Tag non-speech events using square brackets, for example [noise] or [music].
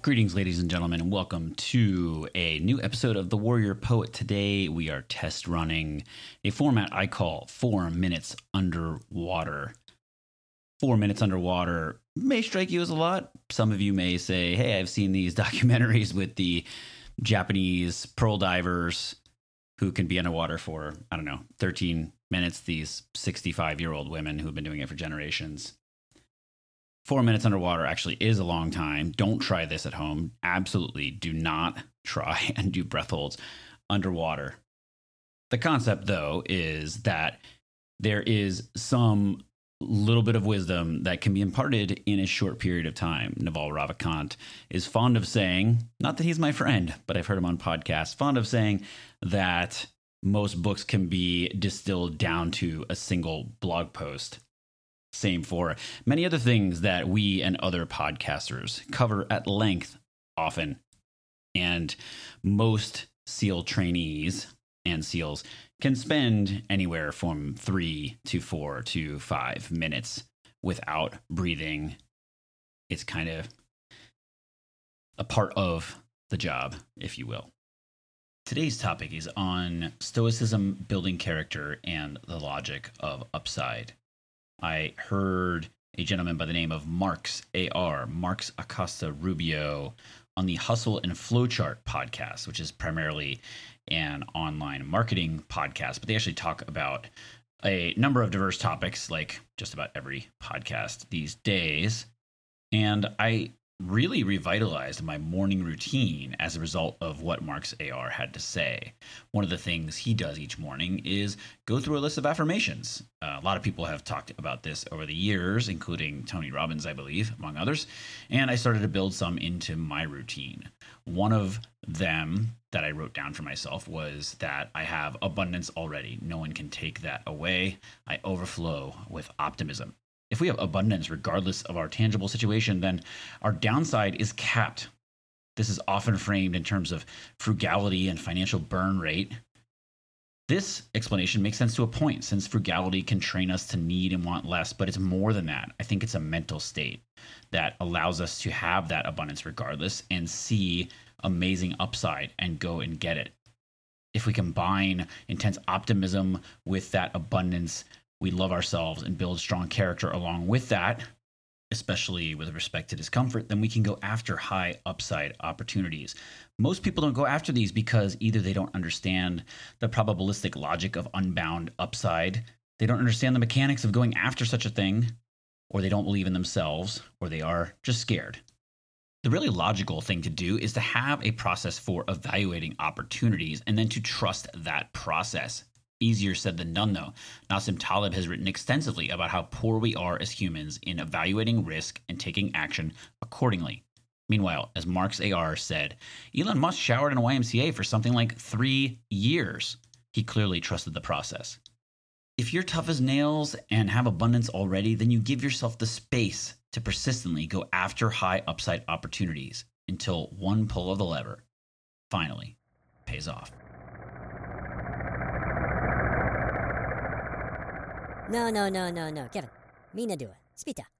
Greetings, ladies and gentlemen, and welcome to a new episode of The Warrior Poet. Today, we are test running a format I call Four Minutes Underwater. Four Minutes Underwater may strike you as a lot. Some of you may say, hey, I've seen these [laughs] documentaries with the Japanese pearl divers who can be underwater for, I don't know, 13 minutes, these 65 year old women who've been doing it for generations four minutes underwater actually is a long time. Don't try this at home. Absolutely do not [laughs] try and do breath holds underwater. The concept, though, is that there is some little bit of wisdom that can be imparted in a short period of time. Naval Ravikant is fond of saying, not that he's my friend, but I've heard him on podcasts, fond of saying that most books can be distilled down to a single blog post. Same for many other things that we and other podcasters cover at length often. And most SEAL trainees and SEALs can spend anywhere from three to four to five minutes without breathing. It's kind of a part of the job, if you will. Today's topic is on Stoicism building character and the logic of upside. I heard a gentleman by the name of Marks AR, Marks Acosta Rubio, on the Hustle and Flowchart podcast, which is primarily an online marketing podcast, but they actually talk about a number of diverse topics, like just about every podcast these days. And I really revitalized my morning routine as a result of what Marks AR had to say. One of the things he does each morning is go through a list of affirmations. Uh, a lot of people have talked about this over the years, including Tony Robbins, I believe, among others. And I started to build some into my routine. One of them that I wrote down for myself was that I have abundance already. No one can take that away. I overflow with optimism if we have abundance regardless of our tangible situation, then our downside is capped. This is often framed in terms of frugality and financial burn rate. This explanation makes sense to a point since frugality can train us to need and want less, but it's more than that. I think it's a mental state that allows us to have that abundance regardless and see amazing upside and go and get it. If we combine intense optimism with that abundance, we love ourselves and build strong character along with that, especially with respect to discomfort, then we can go after high upside opportunities. Most people don't go after these because either they don't understand the probabilistic logic of unbound upside, they don't understand the mechanics of going after such a thing, or they don't believe in themselves, or they are just scared. The really logical thing to do is to have a process for evaluating opportunities and then to trust that process. Easier said than done, though. Nassim Taleb has written extensively about how poor we are as humans in evaluating risk and taking action accordingly. Meanwhile, as Marks AR said, Elon Musk showered in a YMCA for something like three years. He clearly trusted the process. If you're tough as nails and have abundance already, then you give yourself the space to persistently go after high upside opportunities until one pull of the lever finally pays off. No, no, no, no, no. Kevin, me na do it. Spita.